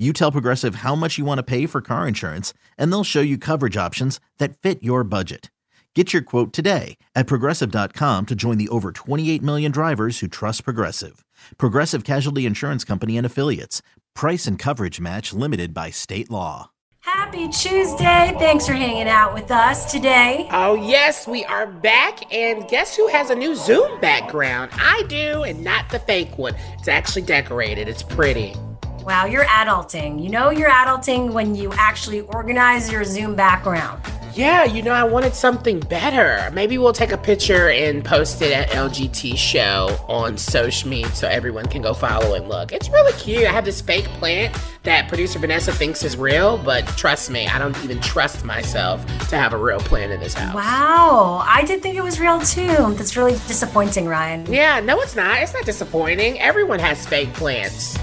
you tell Progressive how much you want to pay for car insurance, and they'll show you coverage options that fit your budget. Get your quote today at progressive.com to join the over 28 million drivers who trust Progressive. Progressive Casualty Insurance Company and Affiliates. Price and coverage match limited by state law. Happy Tuesday. Thanks for hanging out with us today. Oh, yes, we are back. And guess who has a new Zoom background? I do, and not the fake one. It's actually decorated, it's pretty. Wow, you're adulting. You know you're adulting when you actually organize your Zoom background. Yeah, you know, I wanted something better. Maybe we'll take a picture and post it at LGT Show on social media so everyone can go follow and look. It's really cute. I have this fake plant that producer Vanessa thinks is real, but trust me, I don't even trust myself to have a real plant in this house. Wow, I did think it was real too. That's really disappointing, Ryan. Yeah, no, it's not. It's not disappointing. Everyone has fake plants.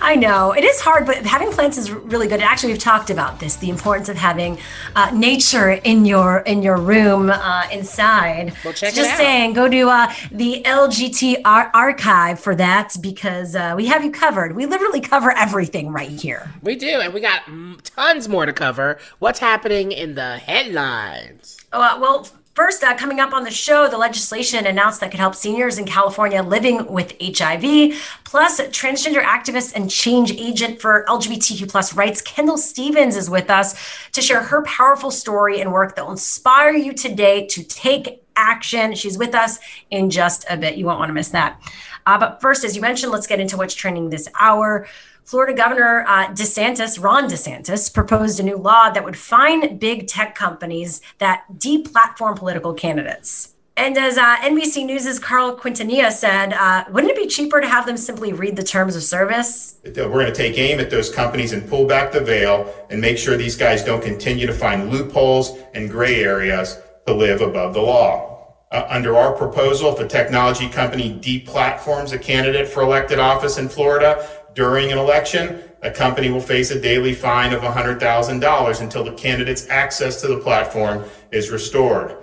I know it is hard, but having plants is really good. Actually, we've talked about this: the importance of having uh, nature in your in your room uh, inside. Well, check Just it out. saying, go to uh, the LGT ar- archive for that because uh, we have you covered. We literally cover everything right here. We do, and we got tons more to cover. What's happening in the headlines? Uh, well, first, uh, coming up on the show, the legislation announced that could help seniors in California living with HIV. Plus, transgender activist and change agent for LGBTQ plus rights, Kendall Stevens, is with us to share her powerful story and work that will inspire you today to take action. She's with us in just a bit. You won't want to miss that. Uh, but first, as you mentioned, let's get into what's trending this hour. Florida Governor uh, DeSantis, Ron DeSantis, proposed a new law that would fine big tech companies that deplatform political candidates. And as uh, NBC News' Carl Quintanilla said, uh, wouldn't it be cheaper to have them simply read the terms of service? We're going to take aim at those companies and pull back the veil and make sure these guys don't continue to find loopholes and gray areas to live above the law. Uh, under our proposal, if a technology company deplatforms a candidate for elected office in Florida during an election, a company will face a daily fine of $100,000 until the candidate's access to the platform is restored.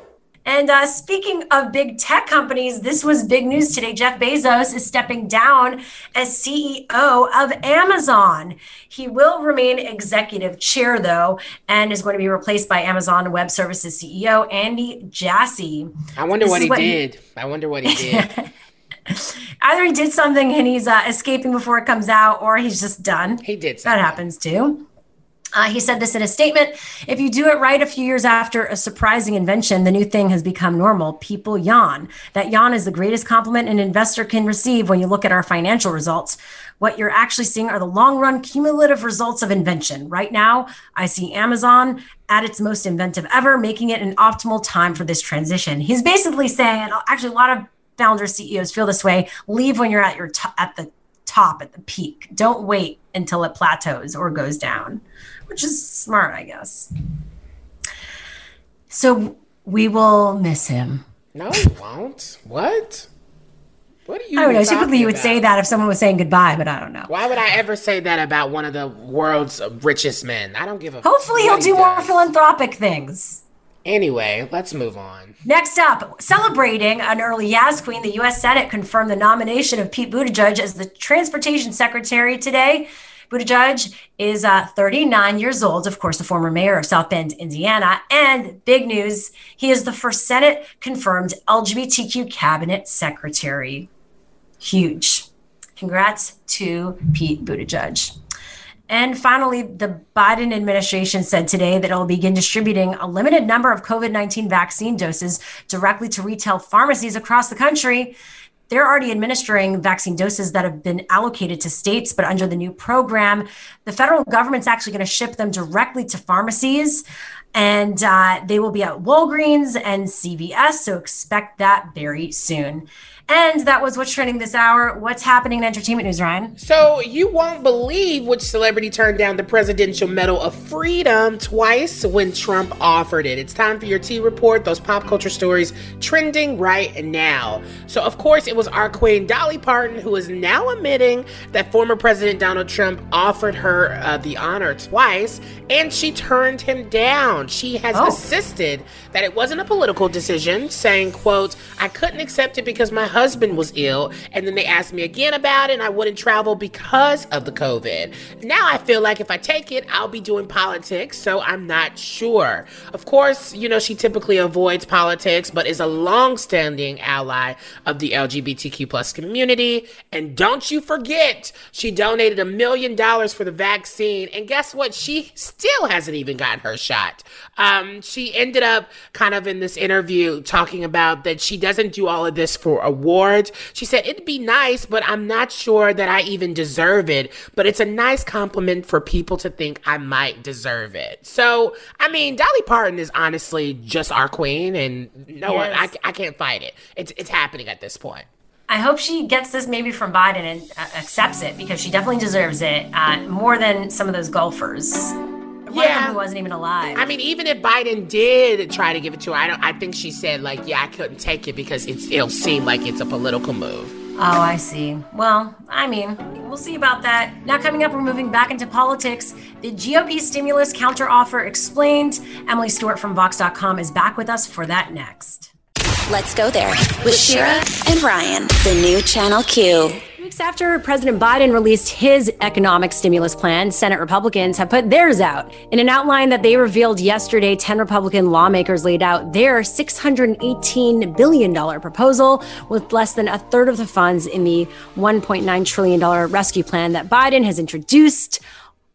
And uh, speaking of big tech companies, this was big news today. Jeff Bezos is stepping down as CEO of Amazon. He will remain executive chair, though, and is going to be replaced by Amazon Web Services CEO Andy Jassy. I wonder This what is he what he- did. I wonder what he did. Either he did something and he's uh, escaping before it comes out, or he's just done. he did That happens too. Uh, he said this in a statement. If you do it right a few years after a surprising invention, the new thing has become normal. People yawn. That yawn is the greatest compliment an investor can receive when you look at our financial results. What you're actually seeing are the long run cumulative results of invention. Right now, I see Amazon at its most inventive ever, making it an optimal time for this transition. He's basically saying, actually, a lot of founders, CEOs feel this way. Leave when you're at your to- at the top, at the peak. Don't wait until it plateaus or goes down, which is smart, I guess. So we will miss him. No, he won't. What? What are you? I don't know. Typically, you would say that if someone was saying goodbye, but I don't know. Why would I ever say that about one of the world's richest men? I don't give a. Hopefully, he'll he do more philanthropic things. Anyway, let's move on. Next up, celebrating an early Yaz Queen, the U.S. Senate confirmed the nomination of Pete Buttigieg as the Transportation Secretary today. Buttigieg is uh, 39 years old, of course, the former mayor of South Bend, Indiana. And big news, he is the first Senate confirmed LGBTQ cabinet secretary. Huge. Congrats to Pete Buttigieg. And finally, the Biden administration said today that it will begin distributing a limited number of COVID 19 vaccine doses directly to retail pharmacies across the country. they're already administering vaccine doses that have been allocated to states, but under the new program, the federal government's actually going to ship them directly to pharmacies. And uh, they will be at Walgreens and CVS. So expect that very soon. And that was what's trending this hour. What's happening in entertainment news, Ryan? So you won't believe which celebrity turned down the Presidential Medal of Freedom twice when Trump offered it. It's time for your T report, those pop culture stories trending right now. So of course it was our queen Dolly Parton who is now admitting that former President Donald Trump offered her uh, the honor twice and she turned him down. She has oh. insisted that it wasn't a political decision, saying, quote, I couldn't accept it because my husband was ill, and then they asked me again about it, and I wouldn't travel because of the COVID. Now I feel like if I take it, I'll be doing politics, so I'm not sure. Of course, you know, she typically avoids politics, but is a long-standing ally of the LGBTQ plus community. And don't you forget, she donated a million dollars for the vaccine, and guess what? She still hasn't even gotten her shot. Um, she ended up kind of in this interview talking about that she doesn't do all of this for awards. She said, It'd be nice, but I'm not sure that I even deserve it. But it's a nice compliment for people to think I might deserve it. So, I mean, Dolly Parton is honestly just our queen, and no yes. one, I, I can't fight it. It's, it's happening at this point. I hope she gets this maybe from Biden and uh, accepts it because she definitely deserves it uh, more than some of those golfers. One yeah. who wasn't even alive. I mean, even if Biden did try to give it to her, I don't. I think she said like, "Yeah, I couldn't take it because it's it'll seem like it's a political move." Oh, I see. Well, I mean, we'll see about that. Now, coming up, we're moving back into politics. The GOP stimulus counteroffer explained. Emily Stewart from Vox.com is back with us for that next. Let's go there with Shira and Ryan, the new Channel Q. Weeks after President Biden released his economic stimulus plan, Senate Republicans have put theirs out. In an outline that they revealed yesterday, 10 Republican lawmakers laid out their $618 billion proposal, with less than a third of the funds in the $1.9 trillion rescue plan that Biden has introduced.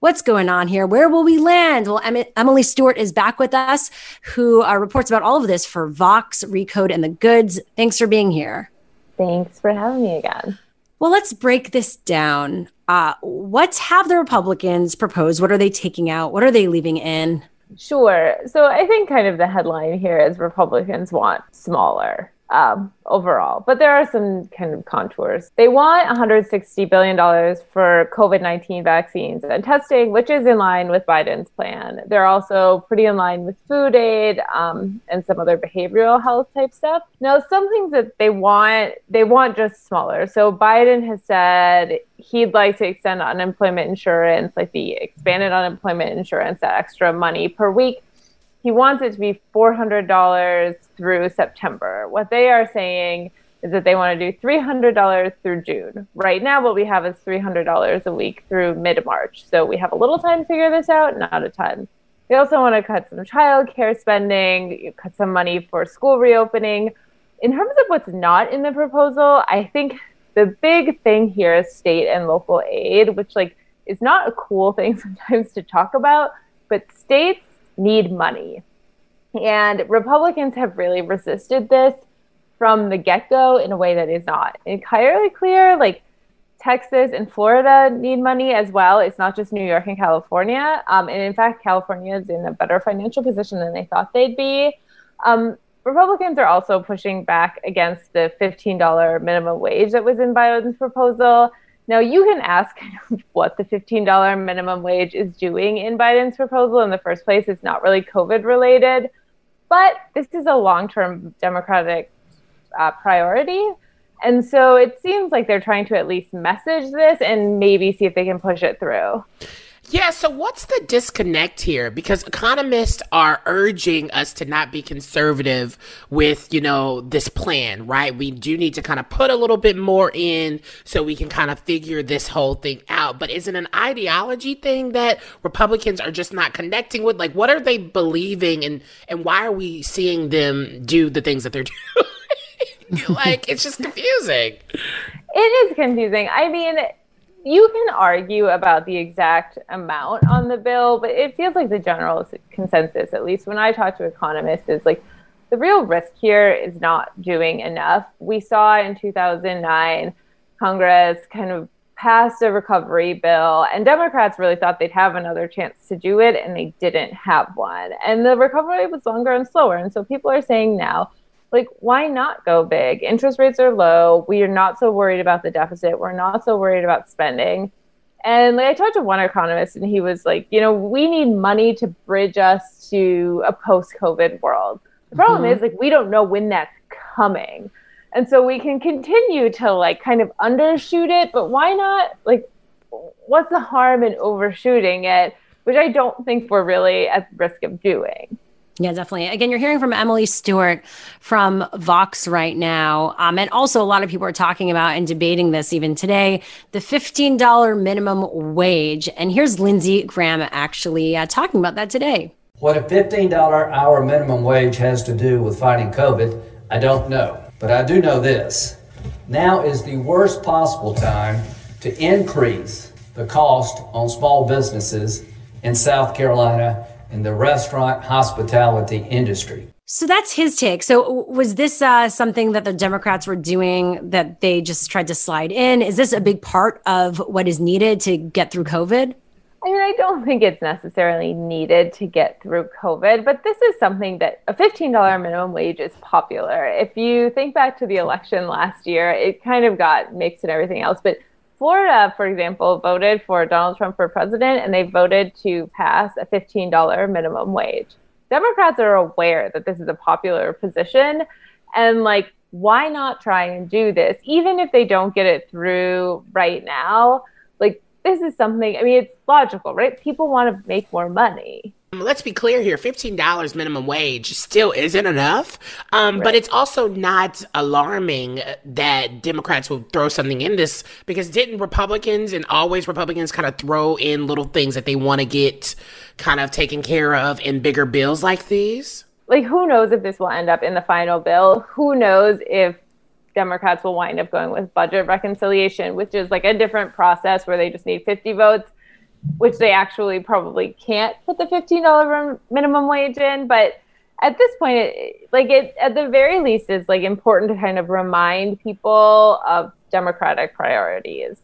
What's going on here? Where will we land? Well, Emily Stewart is back with us, who uh, reports about all of this for Vox, Recode, and the Goods. Thanks for being here. Thanks for having me again. Well, let's break this down. Uh, what have the Republicans proposed? What are they taking out? What are they leaving in? Sure. So I think kind of the headline here is Republicans want smaller um, overall, but there are some kind of contours. They want $160 billion for COVID 19 vaccines and testing, which is in line with Biden's plan. They're also pretty in line with food aid um, and some other behavioral health type stuff. Now, some things that they want, they want just smaller. So Biden has said he'd like to extend unemployment insurance, like the expanded unemployment insurance, that extra money per week he wants it to be $400 through September. What they are saying is that they want to do $300 through June. Right now, what we have is $300 a week through mid March. So we have a little time to figure this out, not a ton. They also want to cut some childcare spending, cut some money for school reopening. In terms of what's not in the proposal, I think the big thing here is state and local aid, which like is not a cool thing sometimes to talk about, but states need money. And Republicans have really resisted this from the get go in a way that is not entirely clear. Like Texas and Florida need money as well. It's not just New York and California. Um, and in fact, California is in a better financial position than they thought they'd be. Um, Republicans are also pushing back against the $15 minimum wage that was in Biden's proposal. Now, you can ask what the $15 minimum wage is doing in Biden's proposal in the first place. It's not really COVID related, but this is a long term Democratic uh, priority. And so it seems like they're trying to at least message this and maybe see if they can push it through. Yeah, so what's the disconnect here? Because economists are urging us to not be conservative with, you know, this plan, right? We do need to kind of put a little bit more in so we can kind of figure this whole thing out. But is it an ideology thing that Republicans are just not connecting with? Like, what are they believing and, and why are we seeing them do the things that they're doing? like, it's just confusing. It is confusing. I mean, you can argue about the exact amount on the bill, but it feels like the general consensus, at least when I talk to economists, is like the real risk here is not doing enough. We saw in 2009 Congress kind of passed a recovery bill, and Democrats really thought they'd have another chance to do it, and they didn't have one. And the recovery was longer and slower. And so people are saying now, like, why not go big? Interest rates are low. We are not so worried about the deficit. We're not so worried about spending. And like I talked to one economist, and he was like, you know, we need money to bridge us to a post-COVID world. The problem mm-hmm. is like we don't know when that's coming. And so we can continue to like kind of undershoot it, but why not like what's the harm in overshooting it, which I don't think we're really at risk of doing. Yeah, definitely. Again, you're hearing from Emily Stewart from Vox right now. Um, and also, a lot of people are talking about and debating this even today the $15 minimum wage. And here's Lindsey Graham actually uh, talking about that today. What a $15 hour minimum wage has to do with fighting COVID, I don't know. But I do know this now is the worst possible time to increase the cost on small businesses in South Carolina in the restaurant hospitality industry. So that's his take. So was this uh, something that the Democrats were doing that they just tried to slide in? Is this a big part of what is needed to get through COVID? I mean, I don't think it's necessarily needed to get through COVID, but this is something that a $15 minimum wage is popular. If you think back to the election last year, it kind of got mixed and everything else. But Florida, for example, voted for Donald Trump for president and they voted to pass a $15 minimum wage. Democrats are aware that this is a popular position and like why not try and do this even if they don't get it through right now? Like this is something, I mean, it's logical, right? People want to make more money. Um, let's be clear here $15 minimum wage still isn't enough. Um, right. But it's also not alarming that Democrats will throw something in this because didn't Republicans and always Republicans kind of throw in little things that they want to get kind of taken care of in bigger bills like these? Like, who knows if this will end up in the final bill? Who knows if Democrats will wind up going with budget reconciliation, which is like a different process where they just need 50 votes, which they actually probably can't put the $15 minimum wage in. But at this point, it, like it, at the very least, is like important to kind of remind people of Democratic priorities.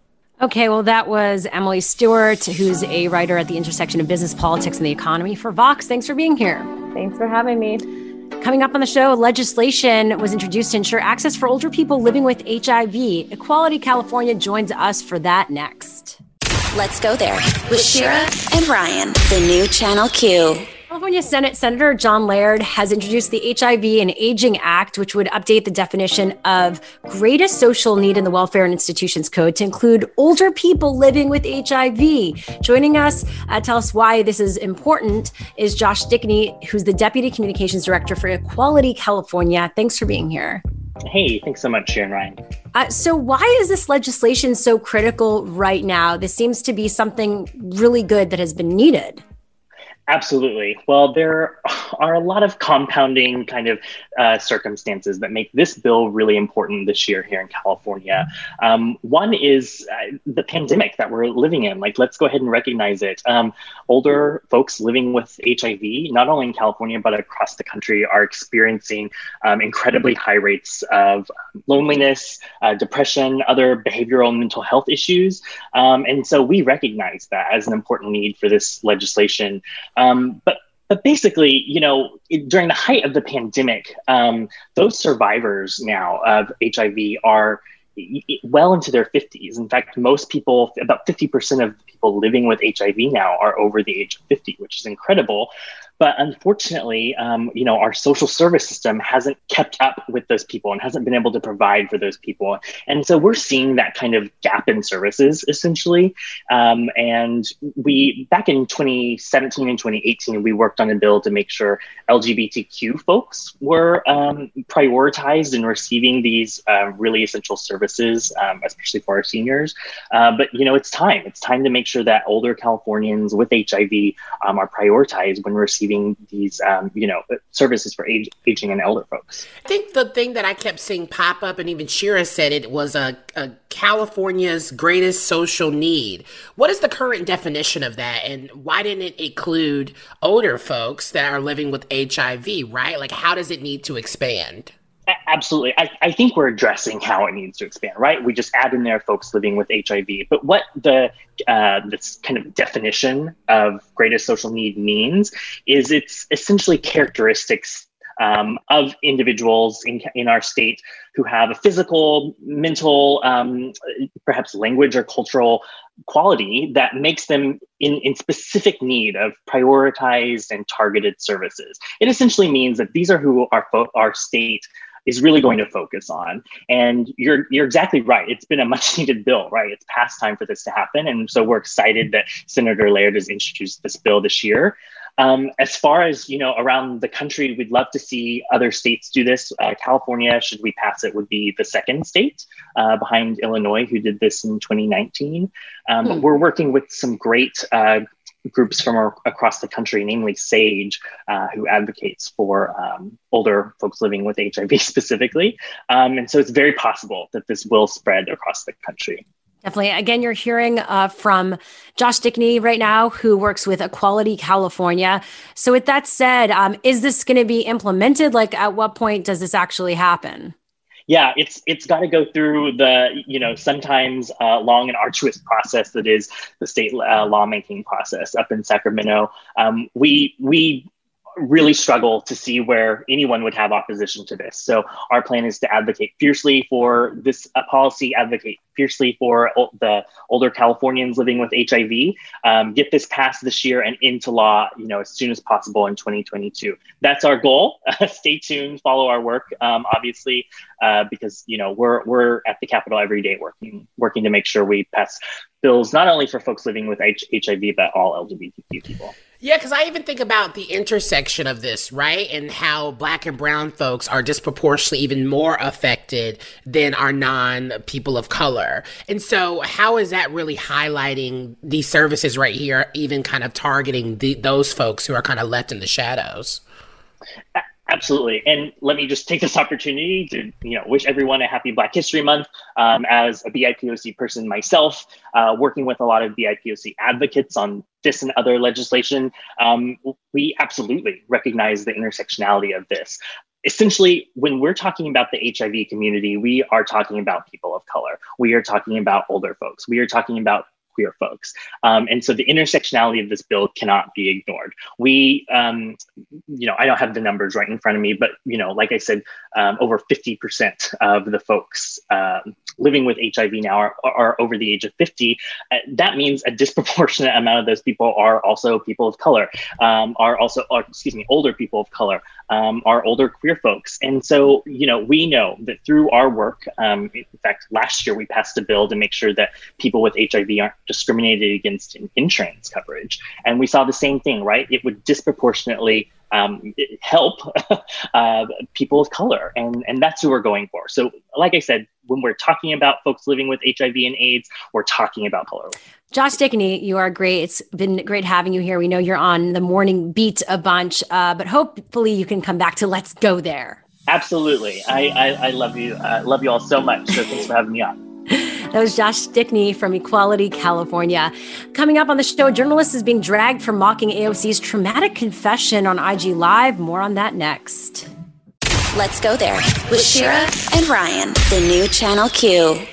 Okay, well, that was Emily Stewart, who's a writer at the intersection of business, politics, and the economy for Vox. Thanks for being here. Thanks for having me. Coming up on the show, legislation was introduced to ensure access for older people living with HIV. Equality California joins us for that next. Let's go there with Shira and Ryan, the new Channel Q. California Senate Senator John Laird has introduced the HIV and Aging Act, which would update the definition of greatest social need in the Welfare and Institutions Code to include older people living with HIV. Joining us, uh, tell us why this is important, is Josh Dickney, who's the Deputy Communications Director for Equality California. Thanks for being here. Hey, thanks so much, Sharon Ryan. Uh, so, why is this legislation so critical right now? This seems to be something really good that has been needed. Absolutely. Well, there are a lot of compounding kind of uh, circumstances that make this bill really important this year here in California. Um, one is uh, the pandemic that we're living in. Like, let's go ahead and recognize it. Um, older folks living with HIV, not only in California, but across the country, are experiencing um, incredibly high rates of loneliness, uh, depression, other behavioral and mental health issues. Um, and so we recognize that as an important need for this legislation. Um, but but basically, you know, during the height of the pandemic, um, those survivors now of HIV are well into their 50s. In fact, most people, about 50% of people living with HIV now are over the age of 50, which is incredible. But unfortunately, um, you know, our social service system hasn't kept up with those people and hasn't been able to provide for those people. And so we're seeing that kind of gap in services essentially. Um, and we, back in 2017 and 2018, we worked on a bill to make sure LGBTQ folks were um, prioritized in receiving these uh, really essential services, um, especially for our seniors. Uh, but, you know, it's time. It's time to make sure that older Californians with HIV um, are prioritized when receiving receiving these, um, you know, services for age, aging and elder folks. I think the thing that I kept seeing pop up, and even Shira said it, was a, a California's greatest social need. What is the current definition of that, and why didn't it include older folks that are living with HIV? Right? Like, how does it need to expand? Absolutely. I, I think we're addressing how it needs to expand, right? We just add in there folks living with HIV. But what the uh, this kind of definition of greatest social need means is it's essentially characteristics um, of individuals in, in our state who have a physical, mental, um, perhaps language or cultural quality that makes them in, in specific need of prioritized and targeted services. It essentially means that these are who our, our state is really going to focus on. And you're you're exactly right. It's been a much needed bill, right? It's past time for this to happen, and so we're excited that Senator Laird has introduced this bill this year. Um, as far as you know, around the country, we'd love to see other states do this. Uh, California, should we pass it, would be the second state uh, behind Illinois, who did this in 2019. Um, But hmm. we're working with some great uh, groups from across the country, namely SAGE, uh, who advocates for um, older folks living with HIV specifically. Um, and so it's very possible that this will spread across the country. Definitely. Again, you're hearing uh, from Josh Dickney right now, who works with Equality California. So, with that said, um, is this going to be implemented? Like, at what point does this actually happen? Yeah, it's it's got to go through the you know sometimes uh, long and arduous process that is the state uh, lawmaking process up in Sacramento. Um, we we really struggle to see where anyone would have opposition to this. So our plan is to advocate fiercely for this uh, policy, advocate fiercely for the older Californians living with HIV, um, get this passed this year and into law, you know, as soon as possible in 2022. That's our goal. Stay tuned, follow our work, um, obviously, uh, because you know we're we're at the Capitol every day working working to make sure we pass bills not only for folks living with HIV but all LGBTQ people. Yeah, because I even think about the intersection of this, right? And how black and brown folks are disproportionately even more affected than our non people of color. And so, how is that really highlighting these services right here, even kind of targeting the, those folks who are kind of left in the shadows? Absolutely. And let me just take this opportunity to, you know, wish everyone a happy Black History Month. Um, as a BIPOC person myself, uh, working with a lot of BIPOC advocates on this and other legislation, um, we absolutely recognize the intersectionality of this. Essentially, when we're talking about the HIV community, we are talking about people of color. We are talking about older folks. We are talking about queer folks. Um, and so the intersectionality of this bill cannot be ignored. We, um, you know, I don't have the numbers right in front of me, but, you know, like I said, um, over 50% of the folks um, living with HIV now are, are over the age of 50. Uh, that means a disproportionate amount of those people are also people of color, um, are also, excuse me, older people of color, um, are older queer folks. And so, you know, we know that through our work, in fact, last year we passed a bill to make sure that people with HIV aren't discriminated against in insurance coverage. And we saw the same thing, right? It would disproportionately um, help uh, people of color, and and that's who we're going for. So, like I said, when we're talking about folks living with HIV and AIDS, we're talking about color. Josh Dickney, you are great. It's been great having you here. We know you're on the morning beat a bunch, uh, but hopefully you can come back to Let's Go There. Absolutely, I I, I love you. I uh, love you all so much. So thanks for having me on. That was Josh Stickney from Equality California. Coming up on the show, a journalist is being dragged for mocking AOC's traumatic confession on IG Live. More on that next. Let's go there with Shira and Ryan, the new Channel Q.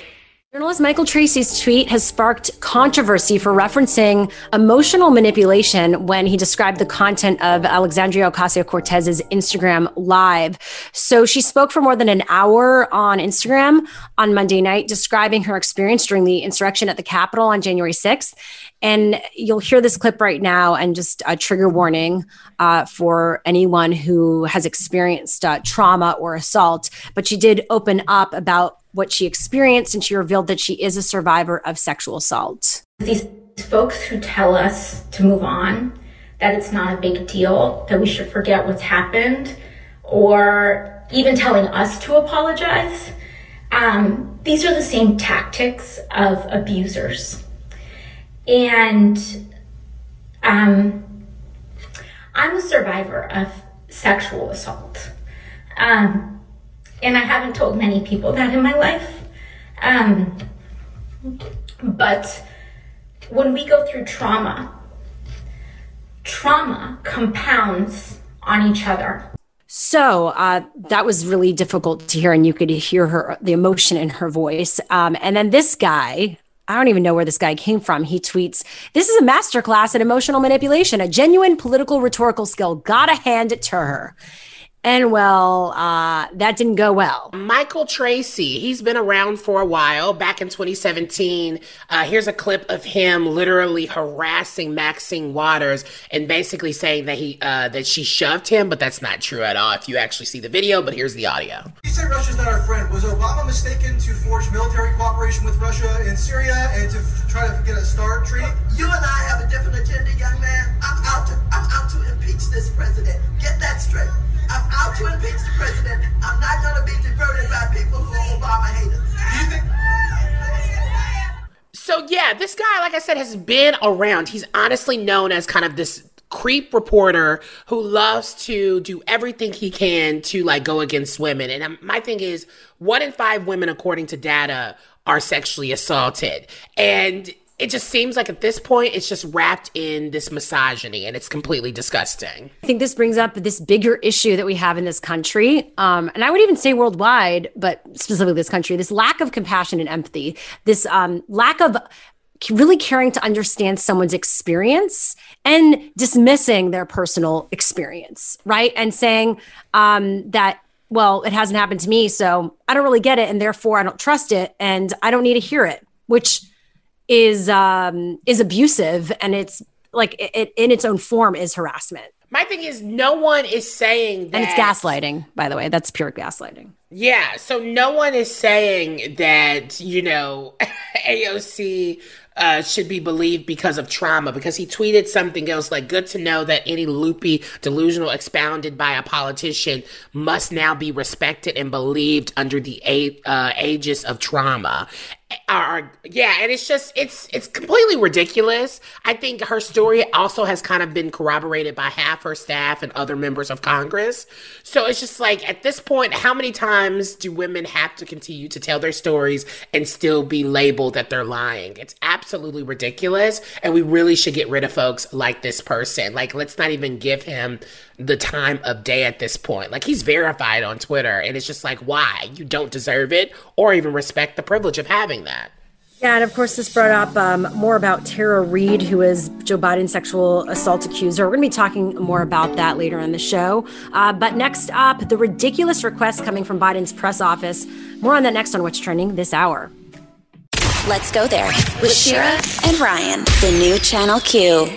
Journalist Michael Tracey's tweet has sparked controversy for referencing emotional manipulation when he described the content of Alexandria Ocasio Cortez's Instagram live. So she spoke for more than an hour on Instagram on Monday night, describing her experience during the insurrection at the Capitol on January 6th. And you'll hear this clip right now, and just a trigger warning uh, for anyone who has experienced uh, trauma or assault. But she did open up about what she experienced, and she revealed that she is a survivor of sexual assault. These folks who tell us to move on, that it's not a big deal, that we should forget what's happened, or even telling us to apologize, um, these are the same tactics of abusers. And um, I'm a survivor of sexual assault. Um, and I haven't told many people that in my life. Um, but when we go through trauma, trauma compounds on each other. So uh, that was really difficult to hear, and you could hear her the emotion in her voice. Um, and then this guy, I don't even know where this guy came from. He tweets, This is a masterclass in emotional manipulation, a genuine political rhetorical skill. Gotta hand it to her. And well, uh, that didn't go well. Michael Tracey, he's been around for a while. Back in 2017, uh, here's a clip of him literally harassing Maxine Waters and basically saying that he uh, that she shoved him, but that's not true at all. If you actually see the video, but here's the audio. You say Russia's not our friend. Was Obama mistaken to forge military cooperation with Russia in Syria and to f- try to get a START treaty? You and I have a different agenda, young man. I'm out to I'm out to impeach this president. Get that straight. I'm out to impeach the president. I'm not going to be diverted by people who are Obama haters. So yeah, this guy, like I said, has been around. He's honestly known as kind of this creep reporter who loves to do everything he can to like go against women. And um, my thing is, one in five women, according to data, are sexually assaulted. And it just seems like at this point it's just wrapped in this misogyny and it's completely disgusting. I think this brings up this bigger issue that we have in this country. Um, and I would even say worldwide, but specifically this country, this lack of compassion and empathy, this um, lack of really caring to understand someone's experience and dismissing their personal experience, right? And saying um, that, well, it hasn't happened to me, so I don't really get it, and therefore I don't trust it, and I don't need to hear it, which is um is abusive and it's like it, it in its own form is harassment. My thing is no one is saying that and it's gaslighting by the way. That's pure gaslighting. Yeah. So no one is saying that you know aoc uh, should be believed because of trauma because he tweeted something else like good to know that any loopy delusional expounded by a politician must now be respected and believed under the a- uh, aegis of trauma are yeah and it's just it's it's completely ridiculous. I think her story also has kind of been corroborated by half her staff and other members of congress. So it's just like at this point how many times do women have to continue to tell their stories and still be labeled that they're lying? It's absolutely ridiculous and we really should get rid of folks like this person. Like let's not even give him the time of day at this point. Like he's verified on Twitter, and it's just like, why? You don't deserve it or even respect the privilege of having that. Yeah, and of course, this brought up um, more about Tara Reade, who is Joe Biden's sexual assault accuser. We're going to be talking more about that later in the show. Uh, but next up, the ridiculous request coming from Biden's press office. More on that next on What's Trending this hour. Let's go there with Shira and Ryan, the new Channel Q.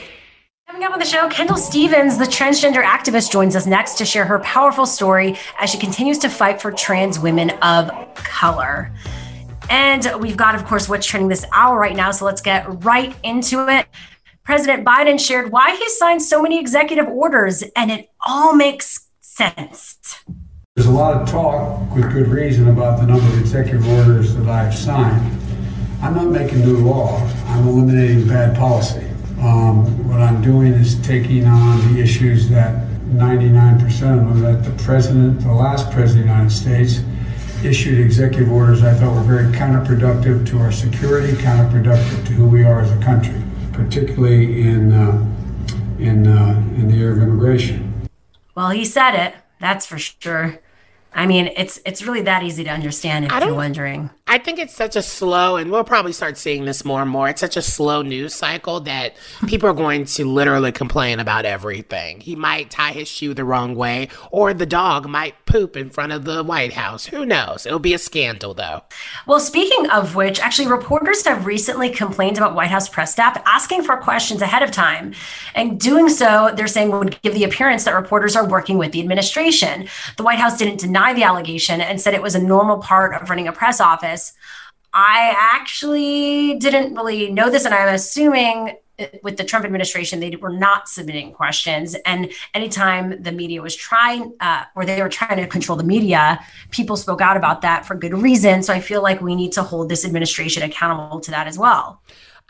Coming up on the show, Kendall Stevens, the transgender activist, joins us next to share her powerful story as she continues to fight for trans women of color. And we've got, of course, what's trending this hour right now. So let's get right into it. President Biden shared why he signed so many executive orders, and it all makes sense. There's a lot of talk, with good reason, about the number of executive orders that I've signed. I'm not making new law, I'm eliminating bad policy. Um, what I'm doing is taking on the issues that 99% of them that the president, the last president of the United States, issued executive orders I thought were very counterproductive to our security, counterproductive to who we are as a country, particularly in uh, in uh, in the area of immigration. Well, he said it. That's for sure. I mean, it's it's really that easy to understand if you're wondering. I think it's such a slow, and we'll probably start seeing this more and more. It's such a slow news cycle that people are going to literally complain about everything. He might tie his shoe the wrong way, or the dog might poop in front of the White House. Who knows? It'll be a scandal, though. Well, speaking of which, actually, reporters have recently complained about White House press staff asking for questions ahead of time. And doing so, they're saying would give the appearance that reporters are working with the administration. The White House didn't deny the allegation and said it was a normal part of running a press office. I actually didn't really know this, and I'm assuming with the Trump administration, they were not submitting questions. And anytime the media was trying, uh, or they were trying to control the media, people spoke out about that for good reason. So I feel like we need to hold this administration accountable to that as well.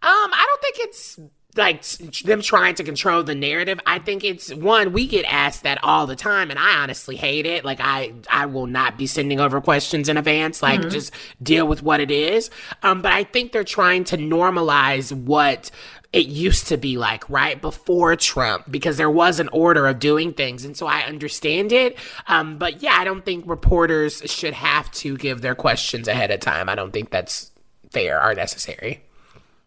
Um, I don't think it's like them trying to control the narrative. I think it's one we get asked that all the time, and I honestly hate it. Like I, I will not be sending over questions in advance. Like mm-hmm. just deal with what it is. Um, but I think they're trying to normalize what it used to be like right before Trump because there was an order of doing things. And so I understand it. Um, but yeah, I don't think reporters should have to give their questions ahead of time. I don't think that's fair or necessary.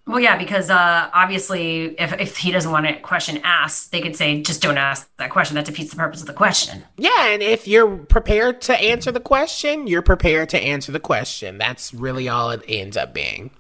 Well, yeah, because uh, obviously, if, if he doesn't want a question asked, they could say, just don't ask that question. That defeats the purpose of the question. Yeah, and if you're prepared to answer the question, you're prepared to answer the question. That's really all it ends up being.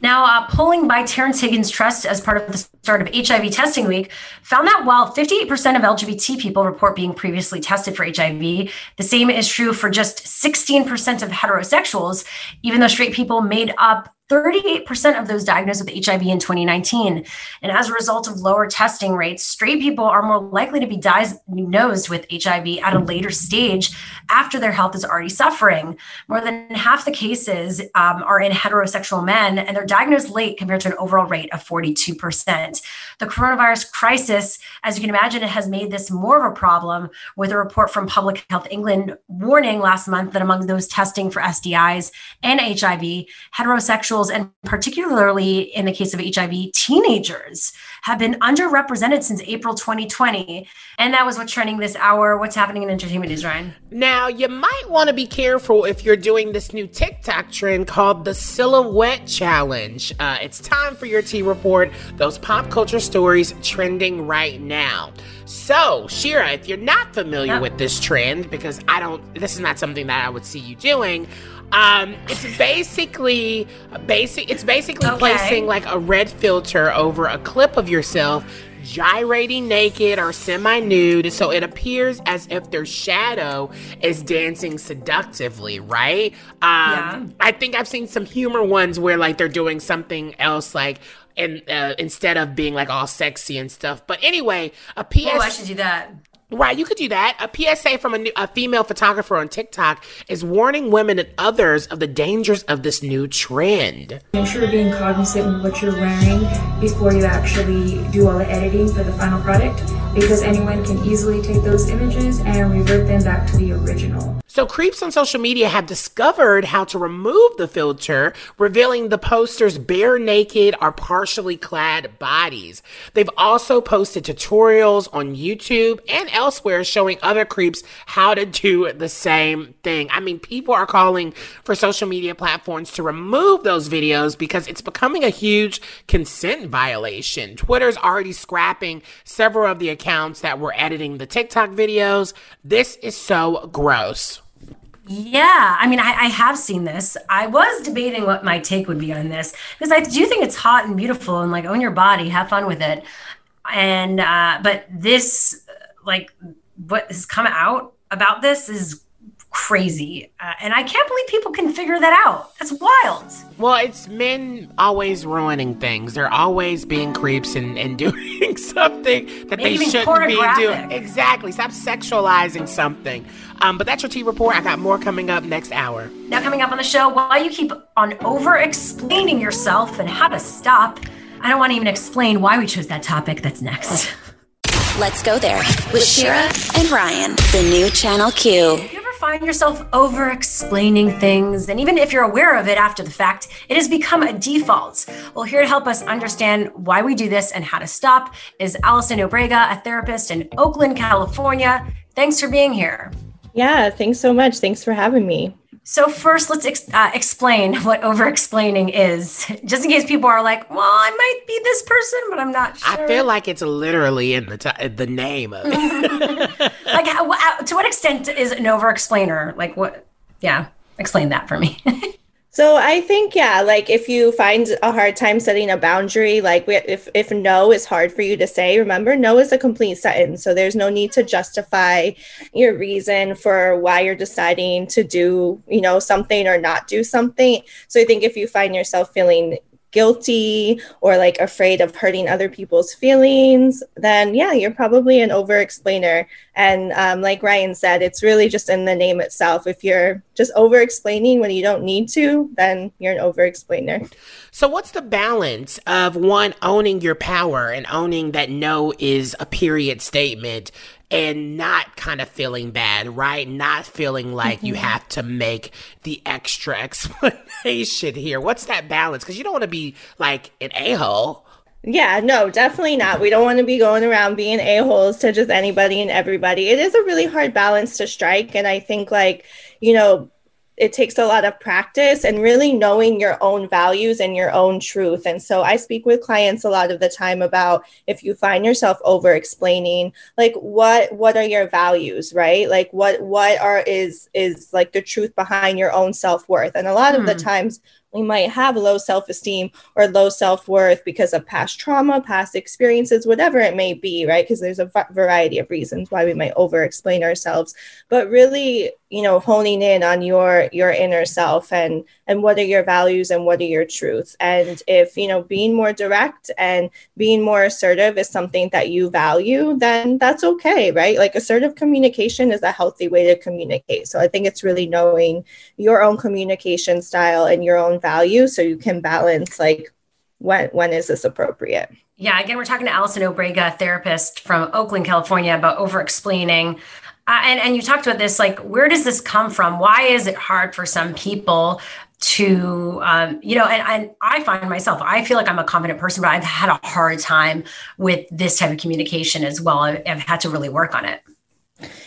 Now, uh, polling by Terrence Higgins Trust as part of the start of HIV testing week found that while 58% of LGBT people report being previously tested for HIV, the same is true for just 16% of heterosexuals, even though straight people made up 38% of those diagnosed with HIV in 2019. And as a result of lower testing rates, straight people are more likely to be diagnosed with HIV at a later stage after their health is already suffering. More than half the cases um, are in heterosexual men, and they're diagnosed late compared to an overall rate of 42%. The coronavirus crisis, as you can imagine, it has made this more of a problem with a report from Public Health England warning last month that among those testing for STIs and HIV, heterosexual and particularly in the case of HIV, teenagers have been underrepresented since April 2020. And that was what's trending this hour. What's happening in entertainment news, Ryan? Now, you might want to be careful if you're doing this new TikTok trend called the Silhouette Challenge. Uh, it's time for your T report, those pop culture stories trending right now. So, Shira, if you're not familiar yep. with this trend, because I don't, this is not something that I would see you doing. Um, it's basically basic. It's basically okay. placing like a red filter over a clip of yourself gyrating naked or semi nude, so it appears as if their shadow is dancing seductively, right? Um, yeah. I think I've seen some humor ones where like they're doing something else, like and uh, instead of being like all sexy and stuff. But anyway, a PS. Oh, I should do that. Right, you could do that. A PSA from a, new, a, female photographer on TikTok is warning women and others of the dangers of this new trend. Make sure you're being cognizant of what you're wearing before you actually do all the editing for the final product because anyone can easily take those images and revert them back to the original. So, creeps on social media have discovered how to remove the filter, revealing the poster's bare naked or partially clad bodies. They've also posted tutorials on YouTube and elsewhere showing other creeps how to do the same thing. I mean, people are calling for social media platforms to remove those videos because it's becoming a huge consent violation. Twitter's already scrapping several of the accounts that were editing the TikTok videos. This is so gross. Yeah, I mean, I, I, have seen this. I was debating what my take would be on this because I do think it's hot and beautiful and like own your body, have fun with it. And uh, but this, like, what has come out about this is crazy. Uh, and I can't believe people can figure that out. That's wild. Well, it's men always ruining things. They're always being creeps and, and doing something that Maybe they shouldn't be doing. Exactly. Stop sexualizing something. Um, but that's your T report. I got more coming up next hour. Now, coming up on the show, why you keep on over explaining yourself and how to stop. I don't want to even explain why we chose that topic. That's next. Let's go there with Shira and Ryan, the new Channel Q If you ever find yourself over explaining things, and even if you're aware of it after the fact, it has become a default. Well, here to help us understand why we do this and how to stop is Allison Obrega, a therapist in Oakland, California. Thanks for being here. Yeah, thanks so much. Thanks for having me. So first, let's ex- uh, explain what over-explaining is, just in case people are like, "Well, I might be this person, but I'm not sure." I feel like it's literally in the t- the name of it. like, how, to what extent is an over-explainer? Like, what? Yeah, explain that for me. So I think yeah, like if you find a hard time setting a boundary, like if if no is hard for you to say, remember no is a complete sentence. So there's no need to justify your reason for why you're deciding to do, you know, something or not do something. So I think if you find yourself feeling guilty or like afraid of hurting other people's feelings, then yeah, you're probably an over explainer. And um, like Ryan said, it's really just in the name itself. If you're just over explaining when you don't need to, then you're an over explainer. So, what's the balance of one owning your power and owning that no is a period statement and not kind of feeling bad, right? Not feeling like mm-hmm. you have to make the extra explanation here. What's that balance? Because you don't want to be like an a hole. Yeah, no, definitely not. We don't want to be going around being a-holes to just anybody and everybody. It is a really hard balance to strike. And I think, like, you know, it takes a lot of practice and really knowing your own values and your own truth. And so I speak with clients a lot of the time about if you find yourself over explaining, like what what are your values, right? Like what what are is is like the truth behind your own self-worth. And a lot of the hmm. times we might have low self esteem or low self worth because of past trauma, past experiences, whatever it may be, right? Because there's a variety of reasons why we might over explain ourselves. But really, you know honing in on your your inner self and and what are your values and what are your truths and if you know being more direct and being more assertive is something that you value then that's okay right like assertive communication is a healthy way to communicate so i think it's really knowing your own communication style and your own values so you can balance like when when is this appropriate? Yeah again we're talking to allison obrega therapist from oakland california about over explaining uh, and and you talked about this like where does this come from? Why is it hard for some people to um, you know and, and i find myself i feel like i'm a confident person but i've had a hard time with this type of communication as well. I've, I've had to really work on it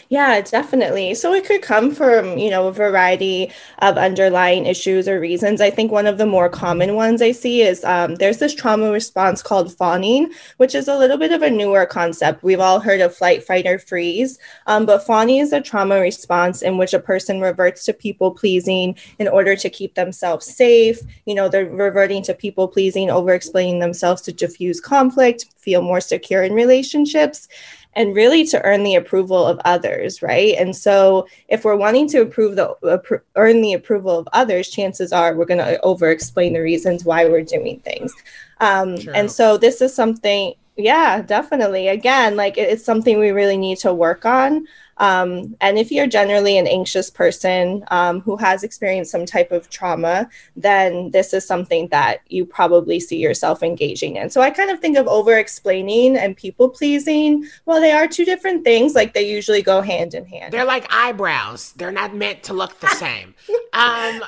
yeah, definitely. So it could come from, you know, a variety of underlying issues or reasons. I think one of the more common ones I see is um, there's this trauma response called fawning, which is a little bit of a newer concept. We've all heard of flight, fight, or freeze, um, but fawning is a trauma response in which a person reverts to people pleasing in order to keep themselves safe. You know, they're reverting to people pleasing, over explaining themselves to diffuse conflict, feel more secure in relationships and really to earn the approval of others, right? And so if we're wanting to approve the uh, earn the approval of others, chances are we're going to over explain the reasons why we're doing things. Um, and so this is something, yeah, definitely. Again, like it's something we really need to work on. Um, and if you're generally an anxious person um, who has experienced some type of trauma, then this is something that you probably see yourself engaging in. So I kind of think of over explaining and people pleasing. Well, they are two different things. Like they usually go hand in hand. They're like eyebrows, they're not meant to look the same. Um,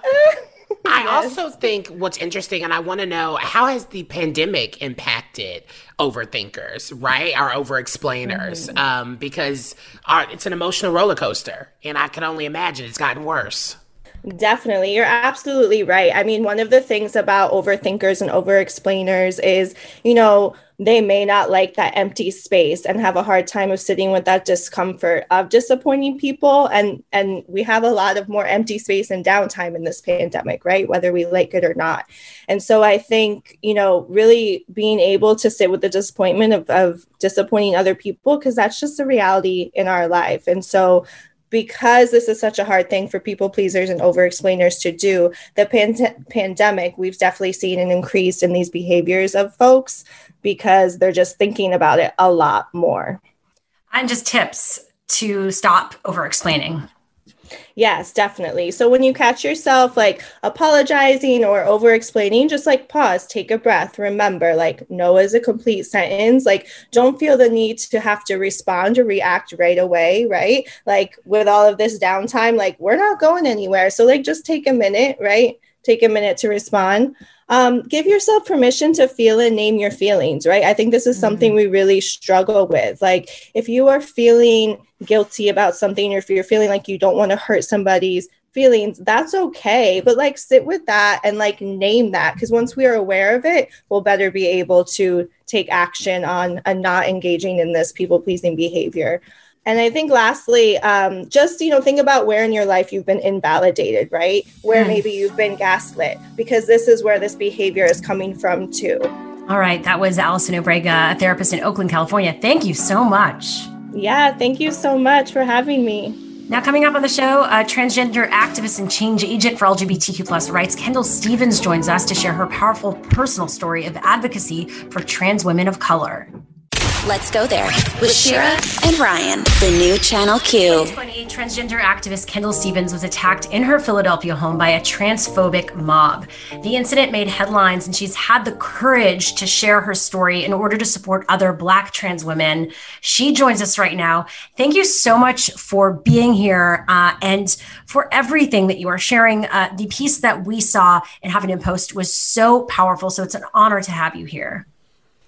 I also think what's interesting, and I want to know how has the pandemic impacted overthinkers, right? Our over explainers, mm-hmm. um, because our, it's an emotional roller coaster, and I can only imagine it's gotten worse. Definitely. You're absolutely right. I mean, one of the things about overthinkers and over explainers is, you know, they may not like that empty space and have a hard time of sitting with that discomfort of disappointing people. And and we have a lot of more empty space and downtime in this pandemic right? Whether we like it or not. And so i think you know really being able to sit with the disappointment of, of disappointing other people because that's just the reality in our life. And so because this is such a hard thing for people pleasers and over explainers to do the pan- pandemic we've definitely seen an increase in these behaviors of folks because they're just thinking about it a lot more. And just tips to stop over explaining Yes, definitely. So when you catch yourself like apologizing or over explaining, just like pause, take a breath. Remember, like, no is a complete sentence. Like, don't feel the need to have to respond or react right away, right? Like, with all of this downtime, like, we're not going anywhere. So, like, just take a minute, right? Take a minute to respond um, give yourself permission to feel and name your feelings, right? I think this is something mm-hmm. we really struggle with. Like, if you are feeling guilty about something, or if you're feeling like you don't want to hurt somebody's feelings, that's okay. But like, sit with that and like name that because once we are aware of it, we'll better be able to take action on a not engaging in this people pleasing behavior. And I think lastly, um, just you know, think about where in your life you've been invalidated, right? Where maybe you've been gaslit, because this is where this behavior is coming from too. All right, that was Allison Obrega, a therapist in Oakland, California. Thank you so much. Yeah, thank you so much for having me. Now, coming up on the show, a transgender activist and change agent for LGBTQ plus rights, Kendall Stevens joins us to share her powerful personal story of advocacy for trans women of color. Let's go there with Shira and Ryan, the new Channel Q. 28 transgender activist Kendall Stevens was attacked in her Philadelphia home by a transphobic mob. The incident made headlines, and she's had the courage to share her story in order to support other Black trans women. She joins us right now. Thank you so much for being here uh, and for everything that you are sharing. Uh, the piece that we saw in Huffington Post was so powerful, so it's an honor to have you here.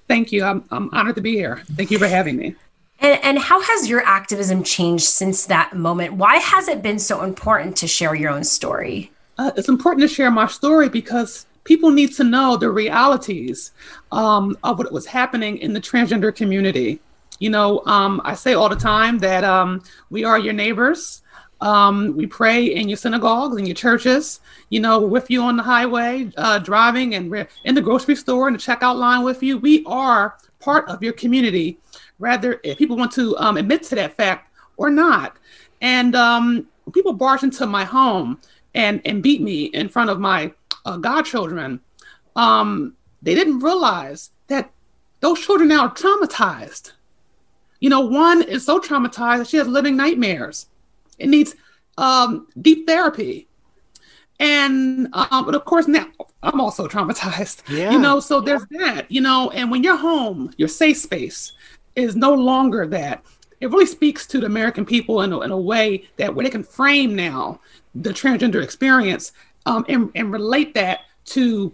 Thank you. I'm, I'm honored to be here. Thank you for having me. And, and how has your activism changed since that moment? Why has it been so important to share your own story? Uh, it's important to share my story because people need to know the realities um, of what was happening in the transgender community. You know, um, I say all the time that um, we are your neighbors. Um, we pray in your synagogues and your churches. You know, with you on the highway, uh, driving, and we're in the grocery store in the checkout line with you. We are part of your community, rather if people want to um, admit to that fact or not. And um, people barge into my home and and beat me in front of my uh, godchildren. Um, they didn't realize that those children now are traumatized. You know, one is so traumatized that she has living nightmares it needs um, deep therapy. And um, but of course now I'm also traumatized. Yeah. You know, so there's that, you know, and when you're home, your safe space is no longer that. It really speaks to the American people in a, in a way that where they can frame now the transgender experience um, and, and relate that to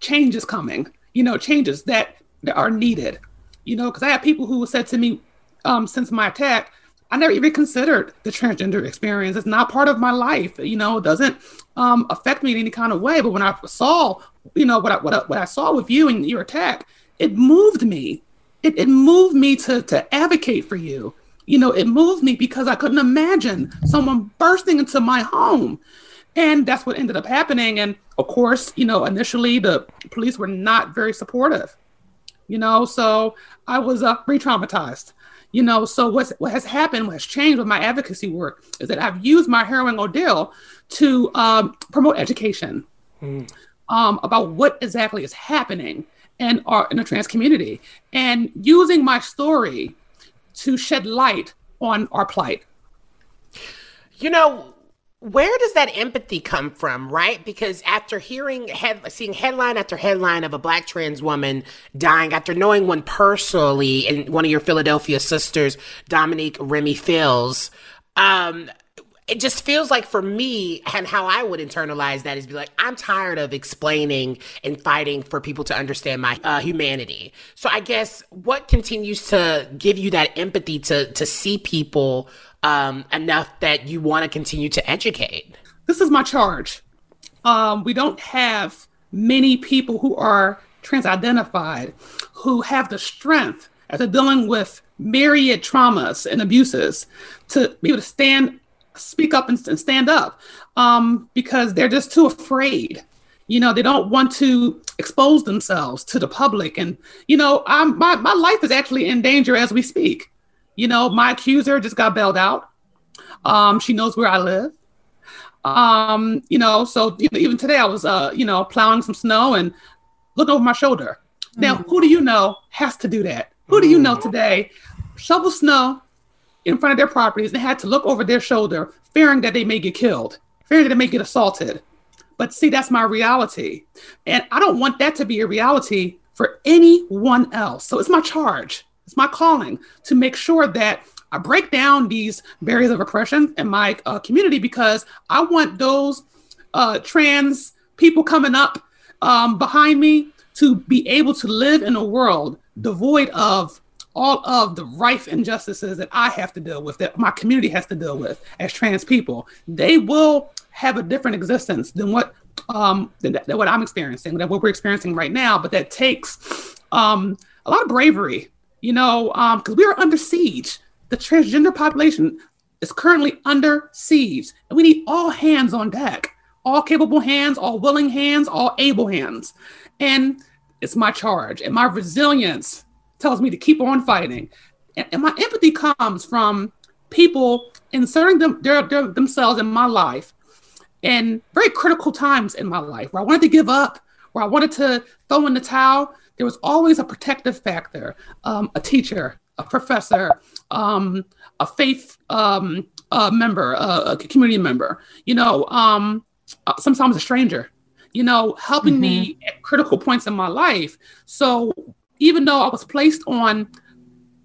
changes coming, you know, changes that, are needed. You know, because I have people who said to me um, since my attack, I never even considered the transgender experience. It's not part of my life. You know, it doesn't um, affect me in any kind of way. But when I saw, you know, what I, what I, what I saw with you and your attack, it moved me. It, it moved me to to advocate for you. You know, it moved me because I couldn't imagine someone bursting into my home. And that's what ended up happening. And of course, you know, initially the police were not very supportive. You know, so I was uh, re-traumatized you know, so what's, what has happened, what has changed with my advocacy work is that I've used my Heroing Ordeal to um, promote education mm. um, about what exactly is happening in, our, in the trans community and using my story to shed light on our plight. You know, where does that empathy come from, right? Because after hearing, head, seeing headline after headline of a black trans woman dying, after knowing one personally, and one of your Philadelphia sisters, Dominique Rem'mie Fells, um, it just feels like for me and how I would internalize that is be like, I'm tired of explaining and fighting for people to understand my uh, humanity. So I guess what continues to give you that empathy to to see people um, enough that you want to continue to educate? This is my charge. Um, we don't have many people who are trans identified who have the strength after dealing with myriad traumas and abuses to be able to stand, speak up and, and stand up um, because they're just too afraid. You know, they don't want to expose themselves to the public. And, you know, I'm, my, my life is actually in danger as we speak. You know, my accuser just got bailed out. Um, she knows where I live. Um, you know, so you know, even today I was, uh, you know, plowing some snow and looking over my shoulder. Now, mm. who do you know has to do that? Who do you know today shovel snow in front of their properties and had to look over their shoulder, fearing that they may get killed, fearing that they may get assaulted? But see, that's my reality. And I don't want that to be a reality for anyone else. So it's my charge it's my calling to make sure that I break down these barriers of oppression in my uh, community because I want those uh, trans people coming up um, behind me to be able to live in a world devoid of all of the rife injustices that I have to deal with, that my community has to deal with as trans people. They will have a different existence than what um, than, than what I'm experiencing, than what we're experiencing right now. But that takes um, a lot of bravery you know, because um, we are under siege. The transgender population is currently under siege, and we need all hands on deck, all capable hands, all willing hands, all able hands. And it's my charge, and my resilience tells me to keep on fighting. And, and my empathy comes from people inserting them their, their, themselves in my life in very critical times in my life where I wanted to give up, where I wanted to throw in the towel, there was always a protective factor, um, a teacher, a professor, um, a faith um, uh, member, a community member, you know, um, uh, sometimes a stranger, you know, helping mm-hmm. me at critical points in my life. So even though I was placed on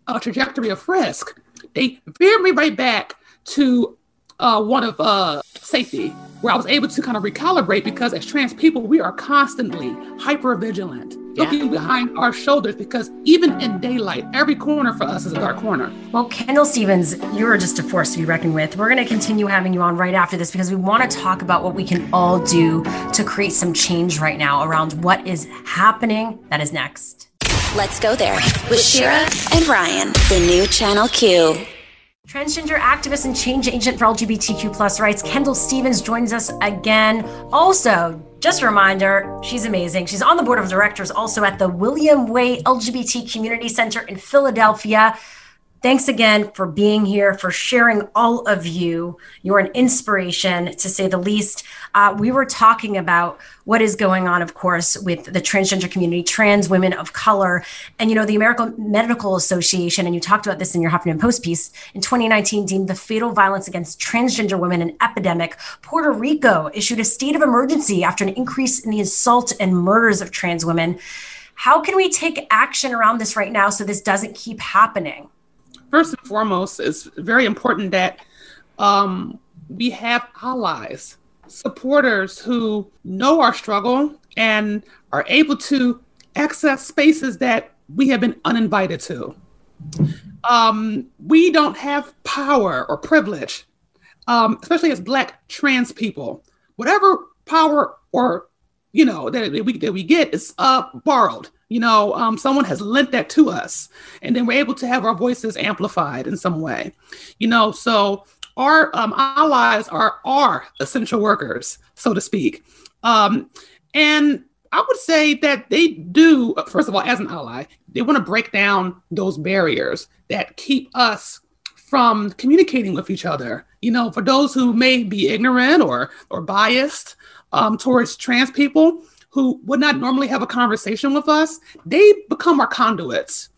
a trajectory of risk, they veered me right back to uh, one of uh, safety, where I was able to kind of recalibrate because as trans people, we are constantly hyper vigilant, yeah. looking behind our shoulders because even in daylight, every corner for us is a dark corner. Well, Kendall Stevens, you're just a force to be reckoned with. We're going to continue having you on right after this because we want to talk about what we can all do to create some change right now around what is happening that is next. Let's go there with Shira and Ryan, the new Channel Q. Transgender activist and change agent for LGBTQ plus rights, Kendall Stevens joins us again. Also, just a reminder, she's amazing. She's on the board of directors also at the William Way LGBT Community Center in Philadelphia. Thanks again for being here, for sharing all of you. You're an inspiration, to say the least. Uh, we were talking about what is going on, of course, with the transgender community, trans women of color. And, you know, the American Medical Association, and you talked about this in your Huffington Post piece, in 2019 deemed the fatal violence against transgender women an epidemic. Puerto Rico issued a state of emergency after an increase in the assault and murders of trans women. How can we take action around this right now so this doesn't keep happening? First and foremost, it's very important that um, we have allies, supporters who know our struggle and are able to access spaces that we have been uninvited to. Um, we don't have power or privilege, um, especially as Black trans people. Whatever power or you know that, we that we get is uh, borrowed you know um, someone has lent that to us and then we're able to have our voices amplified in some way you know so our um, allies are our essential workers so to speak. Um, and i would say that they do first of all as an ally they want to break down those barriers that keep us from communicating with each other. You know for those who may be ignorant or or biased um, towards trans people who would not normally have a conversation with us, they become our conduits.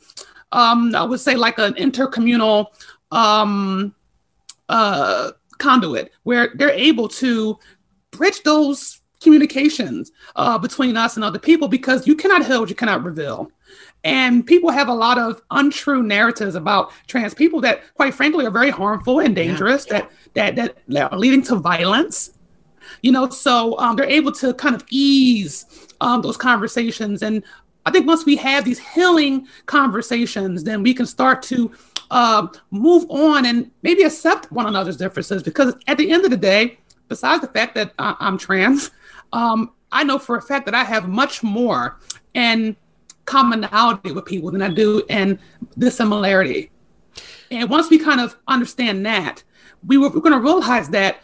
Um, I would say like an intercommunal um, uh, conduit where they're able to bridge those communications uh, between us and other people because you cannot what you cannot reveal. And people have a lot of untrue narratives about trans people that, quite frankly, are very harmful and dangerous. Yeah. That that that are leading to violence you know so um, they're able to kind of ease um, those conversations. And i think once we have these healing conversations then we can start to uh, move on and maybe accept one another's differences. Because at the end of the day besides the fact that I- i'm trans um, i know for a fact that i have much more in commonality with people than i do in dissimilarity. And once we kind of understand that we were, we're going to realize that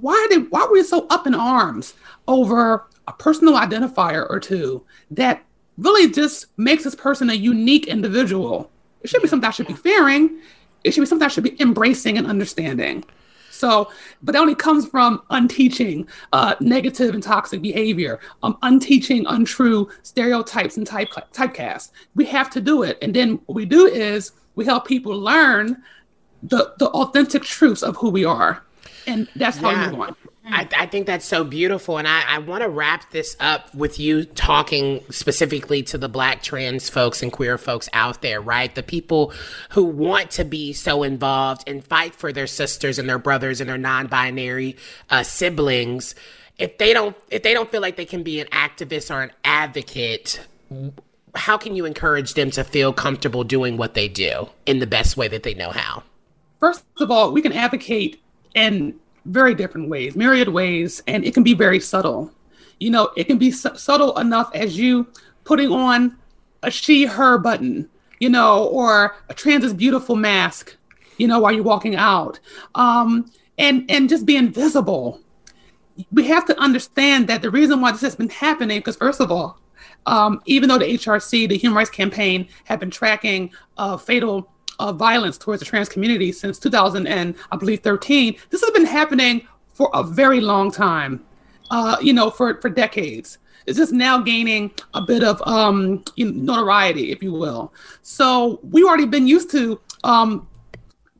why did why were you so up in arms over a personal identifier or two that really just makes this person a unique individual? It should be something I should be fearing. It should be something I should be embracing and understanding. So, but that only comes from unteaching uh, negative and toxic behavior, um, unteaching untrue stereotypes and type typecasts. We have to do it, and then what we do is we help people learn the the authentic truths of who we are and that's how yeah. you want. I, I, think that's so beautiful. And I, I want to wrap this up with you talking specifically to the black trans folks and queer folks out there, right? The people who want to be so involved and fight for their sisters and their brothers and their non binary uh, siblings. If they don't, if they don't feel like they can be an activist or an advocate, how can you encourage them to feel comfortable doing what they do in the best way that they know how? First of all, we can advocate in very different ways, myriad ways, and it can be very subtle. You know, it can be su- subtle enough as you putting on a she her button, you know, or a trans is beautiful mask, you know, while you're walking out. Um, and and just being visible. We have to understand that the reason why this has been happening, because first of all, um, even though the HRC, the Human Rights Campaign, have been tracking uh, fatal of violence towards the trans community since 2000 and I believe 13. This has been happening for a very long time, uh, you know, for, for decades. It's just now gaining a bit of um, notoriety, if you will. So we've already been used to um,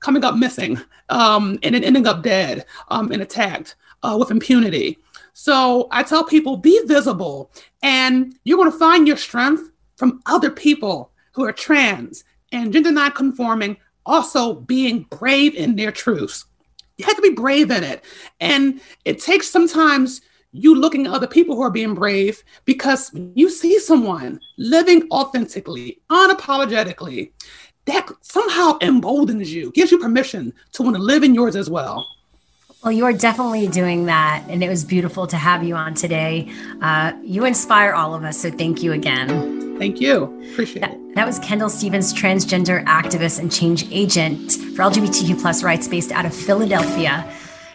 coming up missing um, and then ending up dead um, and attacked uh, with impunity. So I tell people be visible, and you're going to find your strength from other people who are trans and gender non-conforming, also being brave in their truths. You have to be brave in it, and it takes sometimes you looking at other people who are being brave because you see someone living authentically, unapologetically, that somehow emboldens you, gives you permission to want to live in yours as well. Well, you are definitely doing that. And it was beautiful to have you on today. Uh, you inspire all of us. So thank you again. Thank you. Appreciate that, it. That was Kendall Stevens, transgender activist and change agent for LGBTQ plus rights based out of Philadelphia.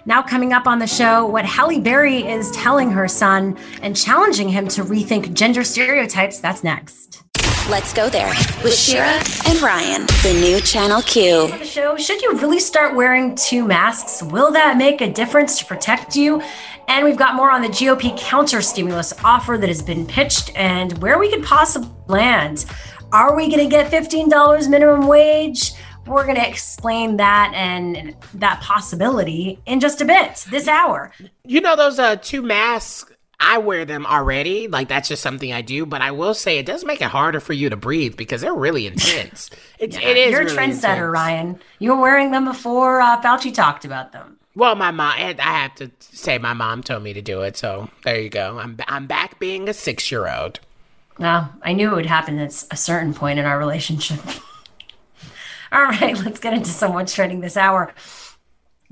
Now, coming up on the show, what Halle Berry is telling her son and challenging him to rethink gender stereotypes. That's next. Let's go there with Shira and Ryan, the new Channel Q. The show, should you really start wearing two masks? Will that make a difference to protect you? And we've got more on the GOP counter stimulus offer that has been pitched and where we could possibly land. Are we going to get $15 minimum wage? We're going to explain that and that possibility in just a bit this hour. You know, those uh, two masks I wear them already. Like that's just something I do. But I will say it does make it harder for you to breathe because they're really intense. It's yeah, it is. You're really a trendsetter, intense. Ryan. You were wearing them before uh, Fauci talked about them. Well, my mom. I have to say, my mom told me to do it. So there you go. I'm I'm back being a six year old. Well, I knew it would happen at a certain point in our relationship. All right, let's get into some what's trending this hour.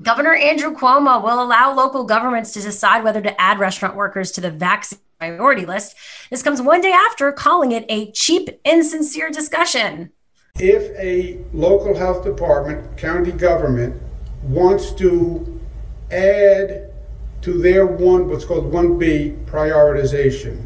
Governor Andrew Cuomo will allow local governments to decide whether to add restaurant workers to the vaccine priority list. This comes one day after calling it a cheap, insincere discussion. If a local health department, county government, wants to add to their one, what's called 1B prioritization,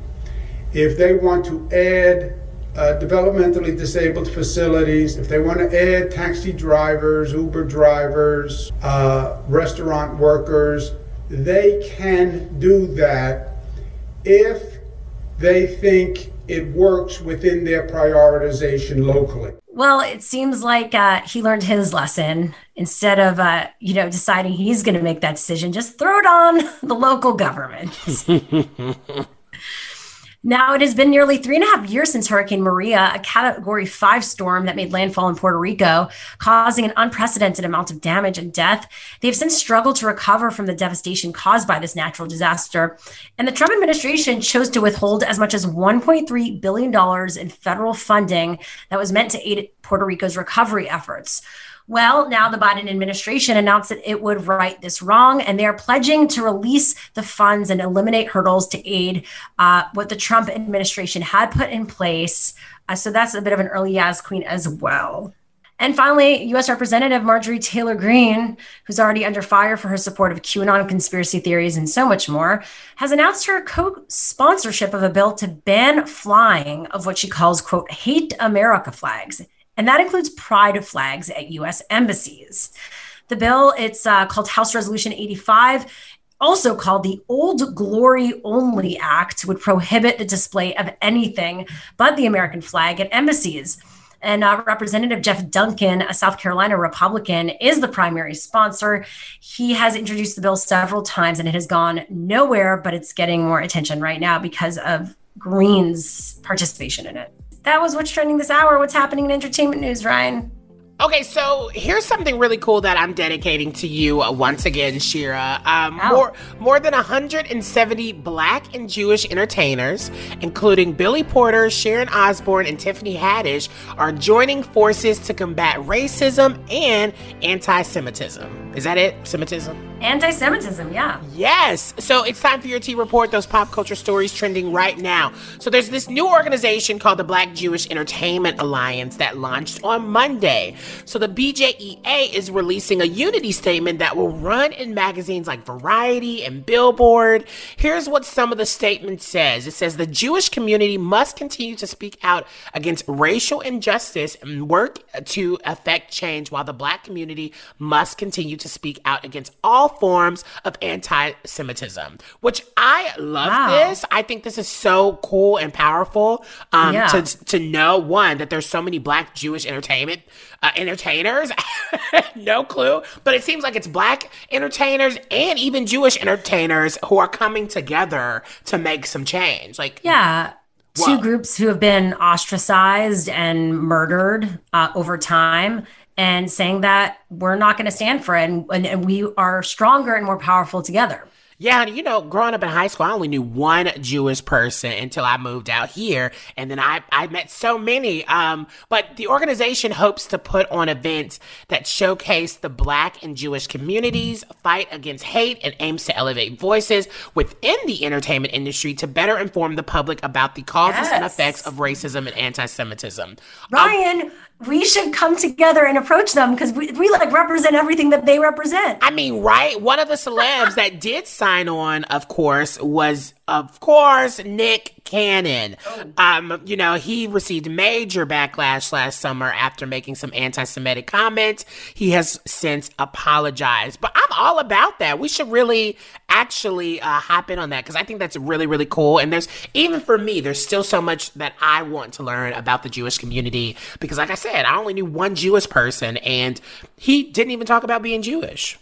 if they want to add uh, developmentally disabled facilities, if they want to add taxi drivers, Uber drivers, uh, restaurant workers, they can do that if they think it works within their prioritization locally. Well, it seems like uh, he learned his lesson. Instead of, uh, you know, deciding he's going to make that decision, just throw it on the local government. Now, it has been nearly three and a half years since Hurricane Maria, a category five storm that made landfall in Puerto Rico, causing an unprecedented amount of damage and death. They've since struggled to recover from the devastation caused by this natural disaster. And the Trump administration chose to withhold as much as $1.3 billion in federal funding that was meant to aid Puerto Rico's recovery efforts. Well, now the Biden administration announced that it would right this wrong, and they are pledging to release the funds and eliminate hurdles to aid uh, what the Trump administration had put in place. Uh, so that's a bit of an early Yaz queen as well. And finally, U.S. Representative Marjorie Taylor Greene, who's already under fire for her support of QAnon conspiracy theories and so much more, has announced her co sponsorship of a bill to ban flying of what she calls, quote, hate America flags and that includes pride of flags at U.S. embassies. The bill, it's uh, called House Resolution 85 also called the Old Glory Only Act, would prohibit the display of anything but the American flag at embassies. And uh, Representative Jeff Duncan, a South Carolina Republican, is the primary sponsor. He has introduced the bill several times and it has gone nowhere, but it's getting more attention right now because of Greene's participation in it that was what's trending this hour. What's happening in entertainment news, Ryan? Okay, so here's something really cool that I'm dedicating to you uh, once again, Shira. Um, More more than 170 Black and Jewish entertainers, including Billy Porter, Sharon Osbourne, and Tiffany Haddish, are joining forces to combat racism and anti-Semitism. Is that it? Semitism? Anti-Semitism, yeah. Yes. So it's time for your T report. Those pop culture stories trending right now. So there's this new organization called the Black Jewish Entertainment Alliance that launched on Monday. So the BJEA is releasing a unity statement that will run in magazines like Variety and Billboard. Here's what some of the statement says. It says the Jewish community must continue to speak out against racial injustice and work to affect change, while the Black community must continue to speak out against all forms of anti Semitism, which I love Wow. this. I think this is so cool and powerful um, Yeah. to, to know, one, that there's so many black Jewish entertainment uh, entertainers. no clue. But it seems like it's black entertainers and even Jewish entertainers who are coming together to make some change. Like, Yeah. Wow. Two groups who have been ostracized and murdered uh, over time and saying that we're not going to stand for it and, and, and we are stronger and more powerful together. Yeah, and you know, growing up in high school, I only knew one Jewish person until I moved out here, and then I I met so many. Um, but the organization hopes to put on events that showcase the Black and Jewish communities, fight against hate, and aims to elevate voices within the entertainment industry to better inform the public about the causes and effects of racism and anti-Semitism. Ryan, we should come together and approach them because we, we like represent everything that they represent. I mean, right? One of the celebs that did sign on, of course, was of course Nick Cannon. Um, you know, he received major backlash last summer after making some anti-Semitic comments. He has since apologized, but I'm all about that. We should really actually uh, hop in on that because I think that's really, really cool. And there's even for me, there's still so much that I want to learn about the Jewish community because, like I said, I only knew one Jewish person, and he didn't even talk about being Jewish.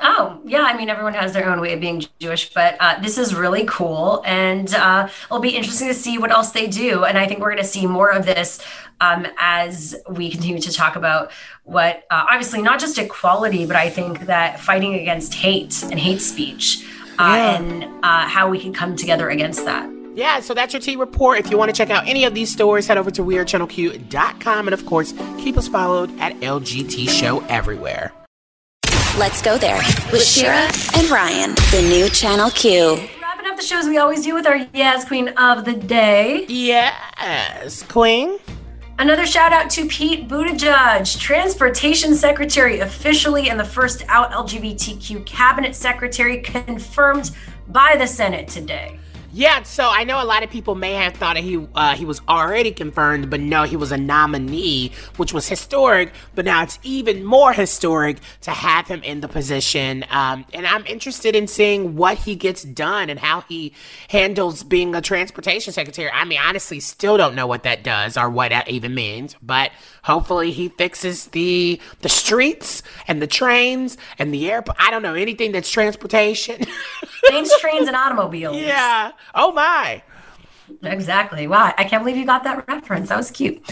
Oh, yeah. I mean, everyone has their own way of being Jewish, but uh, this is really cool. And uh, it'll be interesting to see what else they do. And I think we're going to see more of this um, as we continue to talk about what, uh, obviously, not just equality, but I think that fighting against hate and hate speech uh, Yeah. and uh, how we can come together against that. Yeah, so that's your T report. If you want to check out any of these stories, head over to weirdchannelq.com and of course, keep us followed at LGT Show everywhere. Let's go there with Shira and Ryan, the new Channel Q. Wrapping up the shows we always do with our Yes Queen of the Day. Yes, Queen. Another shout out to Pete Buttigieg, Transportation Secretary, officially and the first out LGBTQ Cabinet Secretary, confirmed by the Senate today. Yeah, so I know a lot of people may have thought that he uh, he was already confirmed, but no, he was a nominee, which was historic. But now it's even more historic to have him in the position. Um, and I'm interested in seeing what he gets done and how he handles being a transportation secretary. I mean, honestly, still don't know what that does or what that even means. But hopefully, he fixes the the streets and the trains and the airport. I don't know anything that's transportation. Planes, trains, and automobiles. Yeah. Oh my. Exactly. Wow. I can't believe you got that reference. That was cute.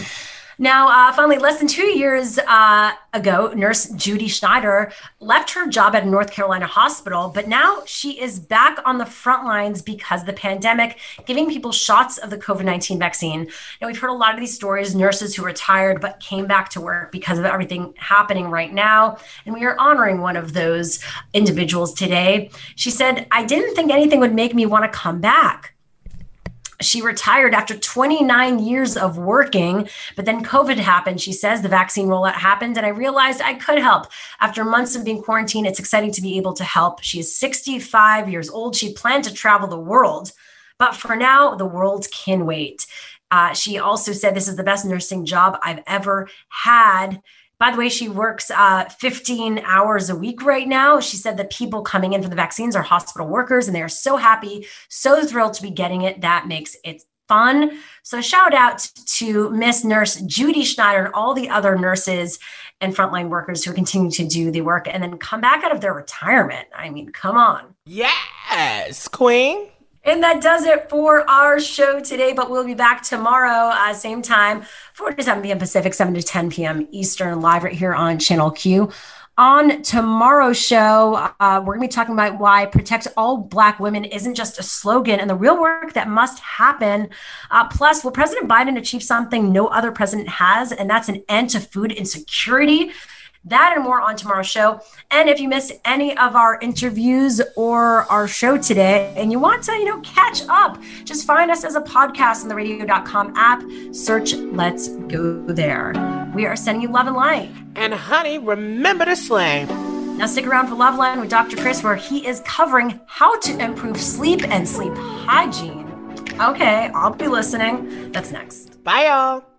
Now, uh, finally, less than two years uh, ago, nurse Judy Schneider left her job at a North Carolina hospital, but now she is back on the front lines because of the pandemic, giving people shots of the COVID 19 vaccine. Now, we've heard a lot of these stories nurses who retired but came back to work because of everything happening right now. And we are honoring one of those individuals today. She said, I didn't think anything would make me want to come back she retired after 29 years of working, but then COVID happened. She says the vaccine rollout happened, and I realized I could help. After months of being quarantined, it's exciting to be able to help. She is 65 years old. She planned to travel the world, but for now, the world can wait. Uh, she also said, This is the best nursing job I've ever had. By the way, she works uh, 15 hours a week right now. She said that people coming in for the vaccines are hospital workers and they are so happy, so thrilled to be getting it. That makes it fun. So, shout out to Miss Nurse Judy Schneider and all the other nurses and frontline workers who continue to do the work and then come back out of their retirement. I mean, come on. Yes, Queen. And that does it for our show today. But we'll be back tomorrow, uh, same time, 4 to 7 p.m. Pacific, 7 to 10 p.m. Eastern, live right here on Channel Q. On tomorrow's show, uh, we're going to be talking about why Protect All Black Women isn't just a slogan and the real work that must happen. Uh, plus, will President Biden achieve something no other president has? And that's an end to food insecurity. That and more on tomorrow's show. And if you missed any of our interviews or our show today and you want to, you know, catch up, just find us as a podcast on the radio.com app. Search Let's Go There. We are sending you love and light. And honey, remember to slay. Now stick around for Loveline with Dr. Chris, where he is covering how to improve sleep and sleep hygiene. Okay, I'll be listening. That's next. Bye, y'all.